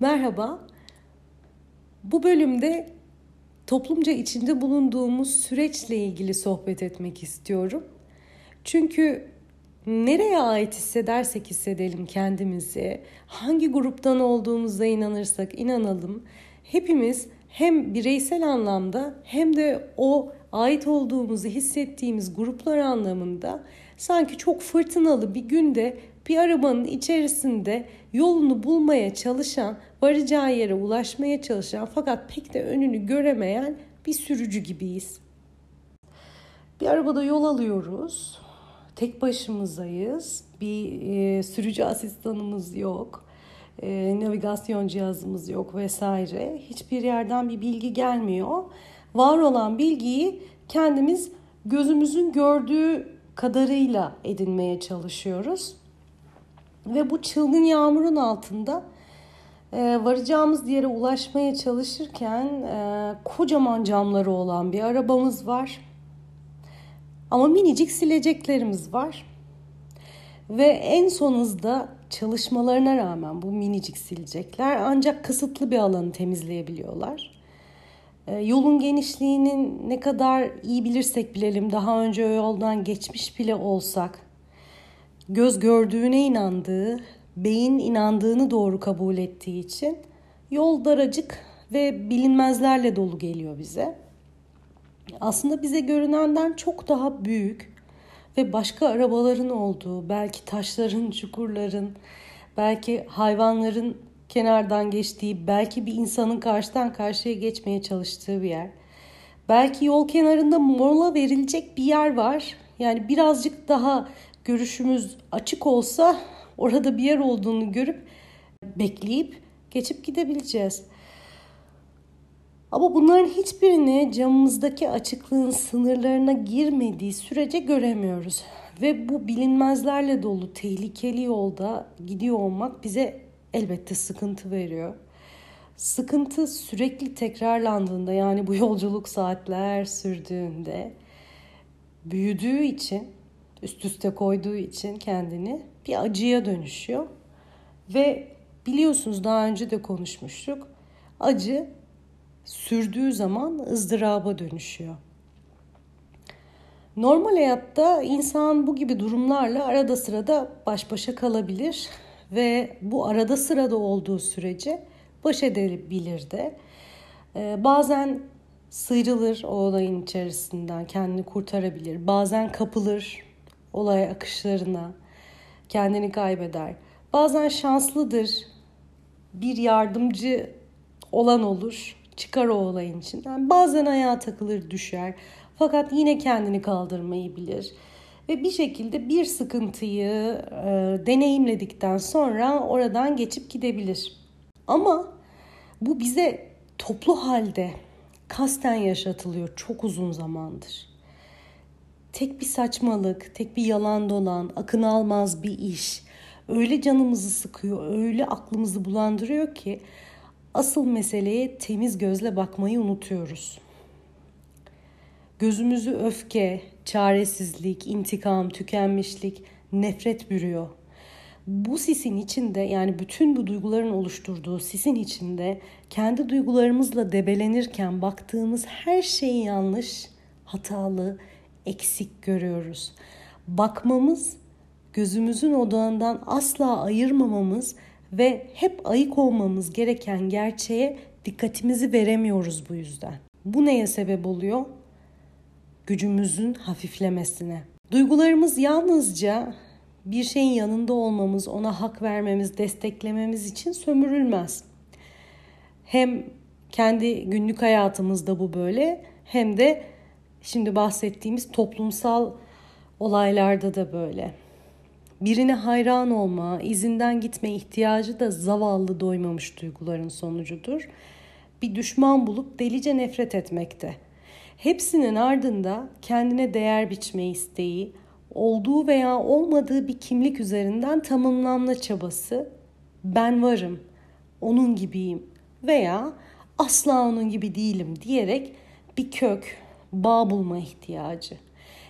Merhaba. Bu bölümde toplumca içinde bulunduğumuz süreçle ilgili sohbet etmek istiyorum. Çünkü nereye ait hissedersek hissedelim kendimizi, hangi gruptan olduğumuza inanırsak inanalım, hepimiz hem bireysel anlamda hem de o ait olduğumuzu hissettiğimiz gruplar anlamında sanki çok fırtınalı bir günde bir arabanın içerisinde yolunu bulmaya çalışan, varacağı yere ulaşmaya çalışan fakat pek de önünü göremeyen bir sürücü gibiyiz. Bir arabada yol alıyoruz. Tek başımızayız. Bir e, sürücü asistanımız yok. E, navigasyon cihazımız yok vesaire. Hiçbir yerden bir bilgi gelmiyor. Var olan bilgiyi kendimiz gözümüzün gördüğü kadarıyla edinmeye çalışıyoruz. Ve bu çılgın yağmurun altında e, varacağımız yere ulaşmaya çalışırken e, kocaman camları olan bir arabamız var. Ama minicik sileceklerimiz var. Ve en son hızda çalışmalarına rağmen bu minicik silecekler ancak kısıtlı bir alanı temizleyebiliyorlar. E, yolun genişliğinin ne kadar iyi bilirsek bilelim daha önce o yoldan geçmiş bile olsak göz gördüğüne inandığı, beyin inandığını doğru kabul ettiği için yol daracık ve bilinmezlerle dolu geliyor bize. Aslında bize görünenden çok daha büyük ve başka arabaların olduğu, belki taşların, çukurların, belki hayvanların kenardan geçtiği, belki bir insanın karşıdan karşıya geçmeye çalıştığı bir yer. Belki yol kenarında mola verilecek bir yer var. Yani birazcık daha görüşümüz açık olsa orada bir yer olduğunu görüp bekleyip geçip gidebileceğiz. Ama bunların hiçbirini camımızdaki açıklığın sınırlarına girmediği sürece göremiyoruz. Ve bu bilinmezlerle dolu tehlikeli yolda gidiyor olmak bize elbette sıkıntı veriyor. Sıkıntı sürekli tekrarlandığında yani bu yolculuk saatler sürdüğünde büyüdüğü için üst üste koyduğu için kendini bir acıya dönüşüyor. Ve biliyorsunuz daha önce de konuşmuştuk. Acı sürdüğü zaman ızdıraba dönüşüyor. Normal hayatta insan bu gibi durumlarla arada sırada baş başa kalabilir ve bu arada sırada olduğu sürece baş edebilir de. Ee, bazen sıyrılır o olayın içerisinden kendini kurtarabilir. Bazen kapılır olay akışlarına, kendini kaybeder. Bazen şanslıdır, bir yardımcı olan olur, çıkar o olayın içinden. Bazen ayağa takılır, düşer. Fakat yine kendini kaldırmayı bilir. Ve bir şekilde bir sıkıntıyı e, deneyimledikten sonra oradan geçip gidebilir. Ama bu bize toplu halde kasten yaşatılıyor çok uzun zamandır tek bir saçmalık, tek bir yalan dolan, akın almaz bir iş öyle canımızı sıkıyor, öyle aklımızı bulandırıyor ki asıl meseleye temiz gözle bakmayı unutuyoruz. Gözümüzü öfke, çaresizlik, intikam, tükenmişlik, nefret bürüyor. Bu sisin içinde yani bütün bu duyguların oluşturduğu sisin içinde kendi duygularımızla debelenirken baktığımız her şey yanlış, hatalı, eksik görüyoruz. Bakmamız, gözümüzün odağından asla ayırmamamız ve hep ayık olmamız gereken gerçeğe dikkatimizi veremiyoruz bu yüzden. Bu neye sebep oluyor? Gücümüzün hafiflemesine. Duygularımız yalnızca bir şeyin yanında olmamız, ona hak vermemiz, desteklememiz için sömürülmez. Hem kendi günlük hayatımızda bu böyle hem de şimdi bahsettiğimiz toplumsal olaylarda da böyle. Birine hayran olma, izinden gitme ihtiyacı da zavallı doymamış duyguların sonucudur. Bir düşman bulup delice nefret etmekte. Hepsinin ardında kendine değer biçme isteği, olduğu veya olmadığı bir kimlik üzerinden tamamlanma çabası, ben varım, onun gibiyim veya asla onun gibi değilim diyerek bir kök, bağ bulma ihtiyacı.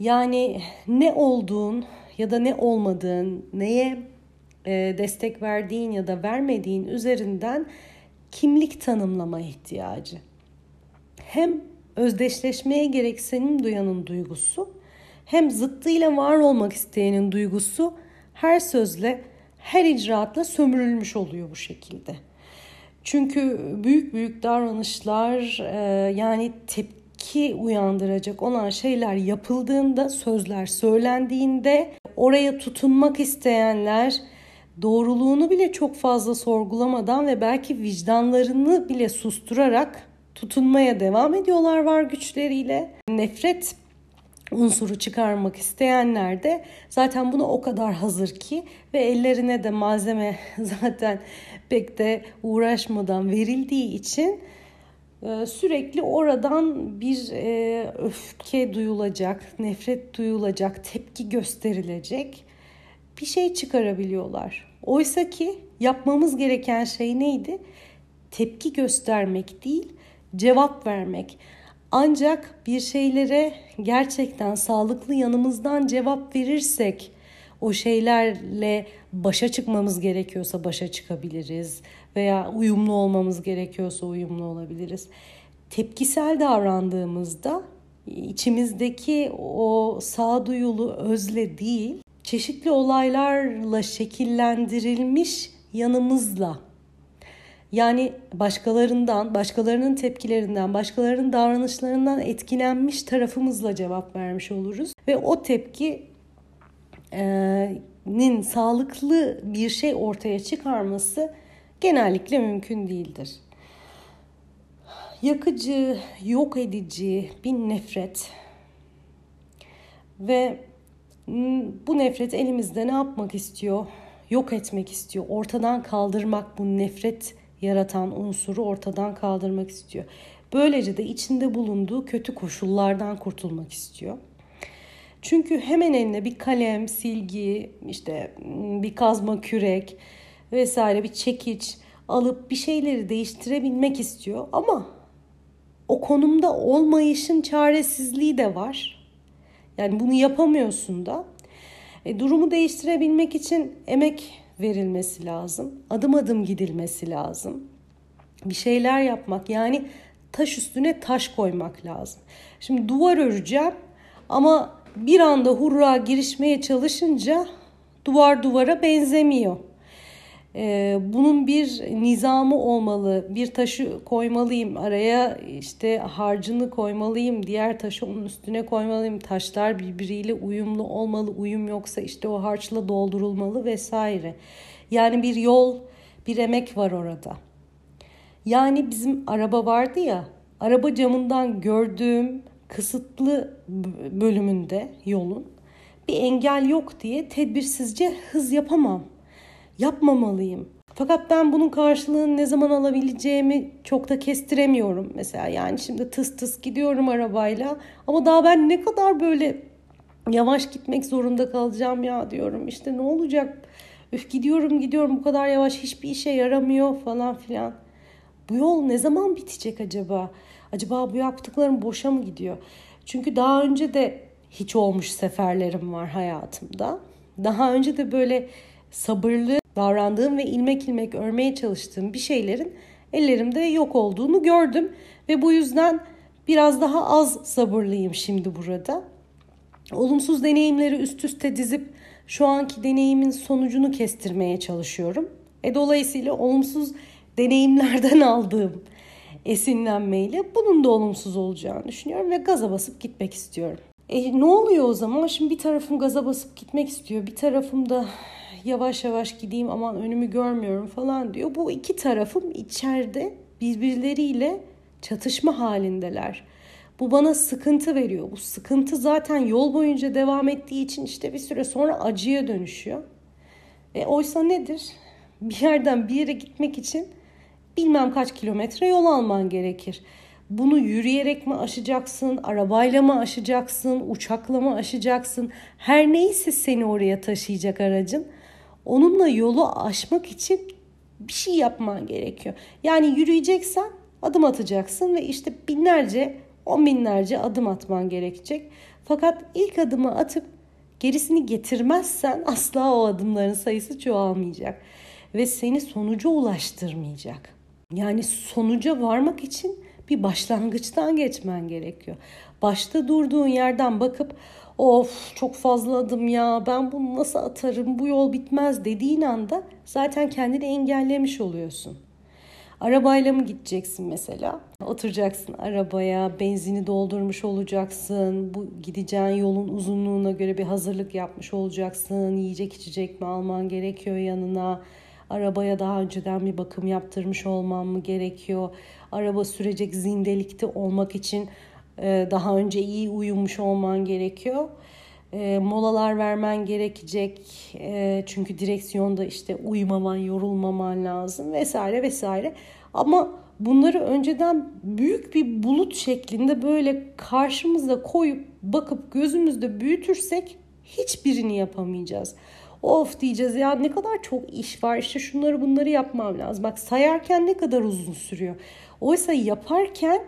Yani ne olduğun ya da ne olmadığın, neye e, destek verdiğin ya da vermediğin üzerinden kimlik tanımlama ihtiyacı. Hem özdeşleşmeye gereksinim duyanın duygusu hem zıttıyla var olmak isteyenin duygusu her sözle, her icraatla sömürülmüş oluyor bu şekilde. Çünkü büyük büyük davranışlar e, yani tepki uyandıracak olan şeyler yapıldığında, sözler söylendiğinde oraya tutunmak isteyenler doğruluğunu bile çok fazla sorgulamadan ve belki vicdanlarını bile susturarak tutunmaya devam ediyorlar var güçleriyle. Nefret unsuru çıkarmak isteyenler de zaten buna o kadar hazır ki ve ellerine de malzeme zaten pek de uğraşmadan verildiği için sürekli oradan bir e, öfke duyulacak, nefret duyulacak, tepki gösterilecek bir şey çıkarabiliyorlar. Oysa ki yapmamız gereken şey neydi? Tepki göstermek değil, cevap vermek. Ancak bir şeylere gerçekten sağlıklı yanımızdan cevap verirsek o şeylerle başa çıkmamız gerekiyorsa başa çıkabiliriz veya uyumlu olmamız gerekiyorsa uyumlu olabiliriz. Tepkisel davrandığımızda içimizdeki o sağduyulu özle değil, çeşitli olaylarla şekillendirilmiş yanımızla yani başkalarından, başkalarının tepkilerinden, başkalarının davranışlarından etkilenmiş tarafımızla cevap vermiş oluruz. Ve o tepkinin sağlıklı bir şey ortaya çıkarması genellikle mümkün değildir. Yakıcı, yok edici bir nefret ve bu nefret elimizde ne yapmak istiyor? Yok etmek istiyor. Ortadan kaldırmak bu nefret yaratan unsuru ortadan kaldırmak istiyor. Böylece de içinde bulunduğu kötü koşullardan kurtulmak istiyor. Çünkü hemen eline bir kalem, silgi, işte bir kazma kürek vesaire bir çekiç alıp bir şeyleri değiştirebilmek istiyor ama o konumda olmayışın çaresizliği de var. Yani bunu yapamıyorsun da. E, durumu değiştirebilmek için emek verilmesi lazım. Adım adım gidilmesi lazım. Bir şeyler yapmak yani taş üstüne taş koymak lazım. Şimdi duvar öreceğim ama bir anda hurra girişmeye çalışınca duvar duvara benzemiyor. Ee, bunun bir nizamı olmalı. Bir taşı koymalıyım araya işte harcını koymalıyım. Diğer taşı onun üstüne koymalıyım. Taşlar birbiriyle uyumlu olmalı. Uyum yoksa işte o harçla doldurulmalı vesaire. Yani bir yol, bir emek var orada. Yani bizim araba vardı ya. Araba camından gördüğüm kısıtlı bölümünde yolun bir engel yok diye tedbirsizce hız yapamam yapmamalıyım. Fakat ben bunun karşılığını ne zaman alabileceğimi çok da kestiremiyorum. Mesela yani şimdi tıs tıs gidiyorum arabayla ama daha ben ne kadar böyle yavaş gitmek zorunda kalacağım ya diyorum. İşte ne olacak? Üf gidiyorum gidiyorum bu kadar yavaş hiçbir işe yaramıyor falan filan. Bu yol ne zaman bitecek acaba? Acaba bu yaptıklarım boşa mı gidiyor? Çünkü daha önce de hiç olmuş seferlerim var hayatımda. Daha önce de böyle sabırlı davrandığım ve ilmek ilmek örmeye çalıştığım bir şeylerin ellerimde yok olduğunu gördüm ve bu yüzden biraz daha az sabırlıyım şimdi burada. Olumsuz deneyimleri üst üste dizip şu anki deneyimin sonucunu kestirmeye çalışıyorum. E dolayısıyla olumsuz deneyimlerden aldığım esinlenmeyle bunun da olumsuz olacağını düşünüyorum ve gaza basıp gitmek istiyorum. E ne oluyor o zaman? Şimdi bir tarafım gaza basıp gitmek istiyor. Bir tarafım da yavaş yavaş gideyim aman önümü görmüyorum falan diyor. Bu iki tarafım içeride birbirleriyle çatışma halindeler. Bu bana sıkıntı veriyor. Bu sıkıntı zaten yol boyunca devam ettiği için işte bir süre sonra acıya dönüşüyor. E, oysa nedir? Bir yerden bir yere gitmek için bilmem kaç kilometre yol alman gerekir. Bunu yürüyerek mi aşacaksın, arabayla mı aşacaksın, uçakla mı aşacaksın? Her neyse seni oraya taşıyacak aracın onunla yolu aşmak için bir şey yapman gerekiyor. Yani yürüyeceksen adım atacaksın ve işte binlerce, on binlerce adım atman gerekecek. Fakat ilk adımı atıp Gerisini getirmezsen asla o adımların sayısı çoğalmayacak ve seni sonuca ulaştırmayacak. Yani sonuca varmak için bir başlangıçtan geçmen gerekiyor. Başta durduğun yerden bakıp of çok fazla adım ya ben bunu nasıl atarım bu yol bitmez dediğin anda zaten kendini engellemiş oluyorsun. Arabayla mı gideceksin mesela? Oturacaksın arabaya, benzini doldurmuş olacaksın. Bu gideceğin yolun uzunluğuna göre bir hazırlık yapmış olacaksın. Yiyecek içecek mi alman gerekiyor yanına? Arabaya daha önceden bir bakım yaptırmış olman mı gerekiyor? Araba sürecek zindelikte olmak için e, daha önce iyi uyumuş olman gerekiyor. E, molalar vermen gerekecek. E, çünkü direksiyonda işte uyumaman, yorulmaman lazım vesaire vesaire. Ama bunları önceden büyük bir bulut şeklinde böyle karşımıza koyup bakıp gözümüzde büyütürsek hiçbirini yapamayacağız. Of diyeceğiz ya ne kadar çok iş var işte şunları bunları yapmam lazım. Bak sayarken ne kadar uzun sürüyor. Oysa yaparken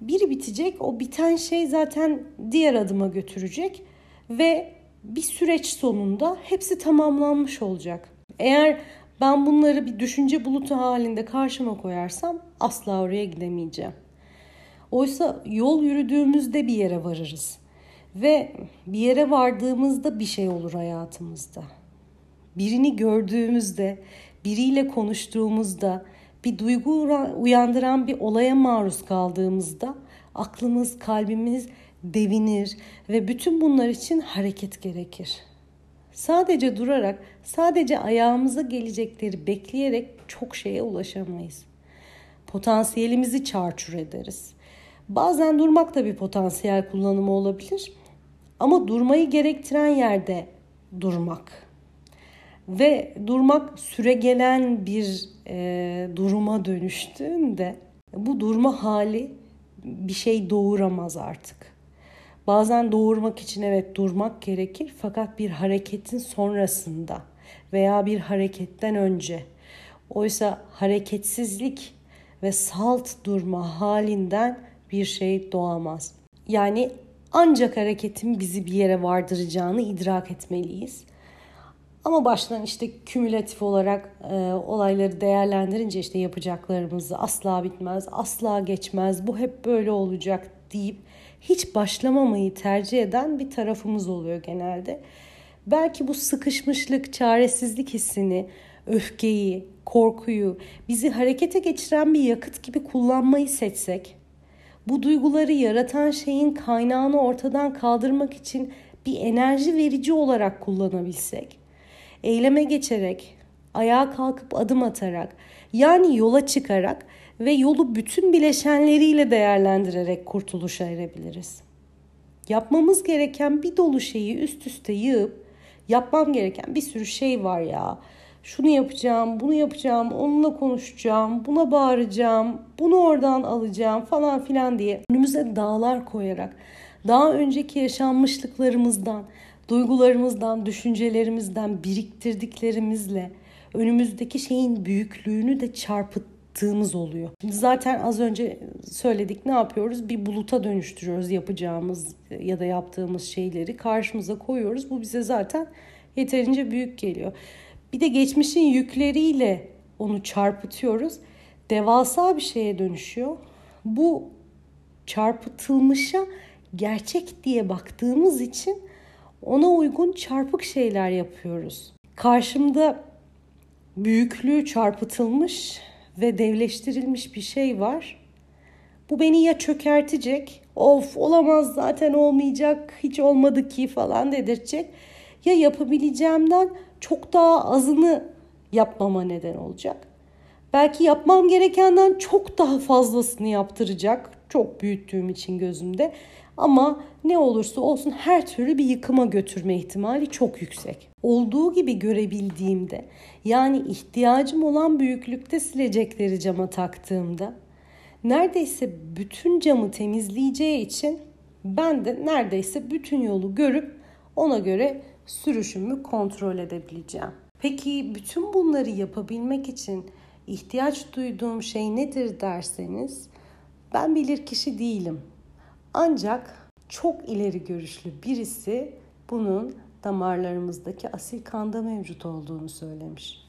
biri bitecek o biten şey zaten diğer adıma götürecek ve bir süreç sonunda hepsi tamamlanmış olacak. Eğer ben bunları bir düşünce bulutu halinde karşıma koyarsam asla oraya gidemeyeceğim. Oysa yol yürüdüğümüzde bir yere varırız. Ve bir yere vardığımızda bir şey olur hayatımızda. Birini gördüğümüzde, biriyle konuştuğumuzda, bir duygu uyandıran bir olaya maruz kaldığımızda aklımız, kalbimiz devinir ve bütün bunlar için hareket gerekir. Sadece durarak, sadece ayağımıza gelecekleri bekleyerek çok şeye ulaşamayız. Potansiyelimizi çarçur ederiz. Bazen durmak da bir potansiyel kullanımı olabilir. Ama durmayı gerektiren yerde durmak. Ve durmak süre gelen bir e, duruma dönüştüğünde bu durma hali bir şey doğuramaz artık. Bazen doğurmak için evet durmak gerekir fakat bir hareketin sonrasında veya bir hareketten önce. Oysa hareketsizlik ve salt durma halinden bir şey doğamaz. Yani ancak hareketin bizi bir yere vardıracağını idrak etmeliyiz. Ama baştan işte kümülatif olarak e, olayları değerlendirince işte yapacaklarımızı asla bitmez, asla geçmez, bu hep böyle olacak deyip hiç başlamamayı tercih eden bir tarafımız oluyor genelde. Belki bu sıkışmışlık, çaresizlik hissini, öfkeyi, korkuyu, bizi harekete geçiren bir yakıt gibi kullanmayı seçsek, bu duyguları yaratan şeyin kaynağını ortadan kaldırmak için bir enerji verici olarak kullanabilsek, eyleme geçerek, ayağa kalkıp adım atarak, yani yola çıkarak ve yolu bütün bileşenleriyle değerlendirerek kurtuluşa erebiliriz. Yapmamız gereken bir dolu şeyi üst üste yığıp yapmam gereken bir sürü şey var ya. Şunu yapacağım, bunu yapacağım, onunla konuşacağım, buna bağıracağım, bunu oradan alacağım falan filan diye önümüze dağlar koyarak daha önceki yaşanmışlıklarımızdan, duygularımızdan, düşüncelerimizden biriktirdiklerimizle önümüzdeki şeyin büyüklüğünü de çarpıt yaptığımız oluyor. Şimdi zaten az önce söyledik ne yapıyoruz? Bir buluta dönüştürüyoruz yapacağımız ya da yaptığımız şeyleri karşımıza koyuyoruz. Bu bize zaten yeterince büyük geliyor. Bir de geçmişin yükleriyle onu çarpıtıyoruz. Devasa bir şeye dönüşüyor. Bu çarpıtılmışa gerçek diye baktığımız için ona uygun çarpık şeyler yapıyoruz. Karşımda büyüklüğü çarpıtılmış ve devleştirilmiş bir şey var. Bu beni ya çökertecek, of olamaz zaten olmayacak, hiç olmadı ki falan dedirtecek. Ya yapabileceğimden çok daha azını yapmama neden olacak. Belki yapmam gerekenden çok daha fazlasını yaptıracak. Çok büyüttüğüm için gözümde. Ama ne olursa olsun her türlü bir yıkıma götürme ihtimali çok yüksek. Olduğu gibi görebildiğimde yani ihtiyacım olan büyüklükte silecekleri cama taktığımda neredeyse bütün camı temizleyeceği için ben de neredeyse bütün yolu görüp ona göre sürüşümü kontrol edebileceğim. Peki bütün bunları yapabilmek için ihtiyaç duyduğum şey nedir derseniz ben bilir kişi değilim. Ancak çok ileri görüşlü birisi bunun damarlarımızdaki asil kanda mevcut olduğunu söylemiş.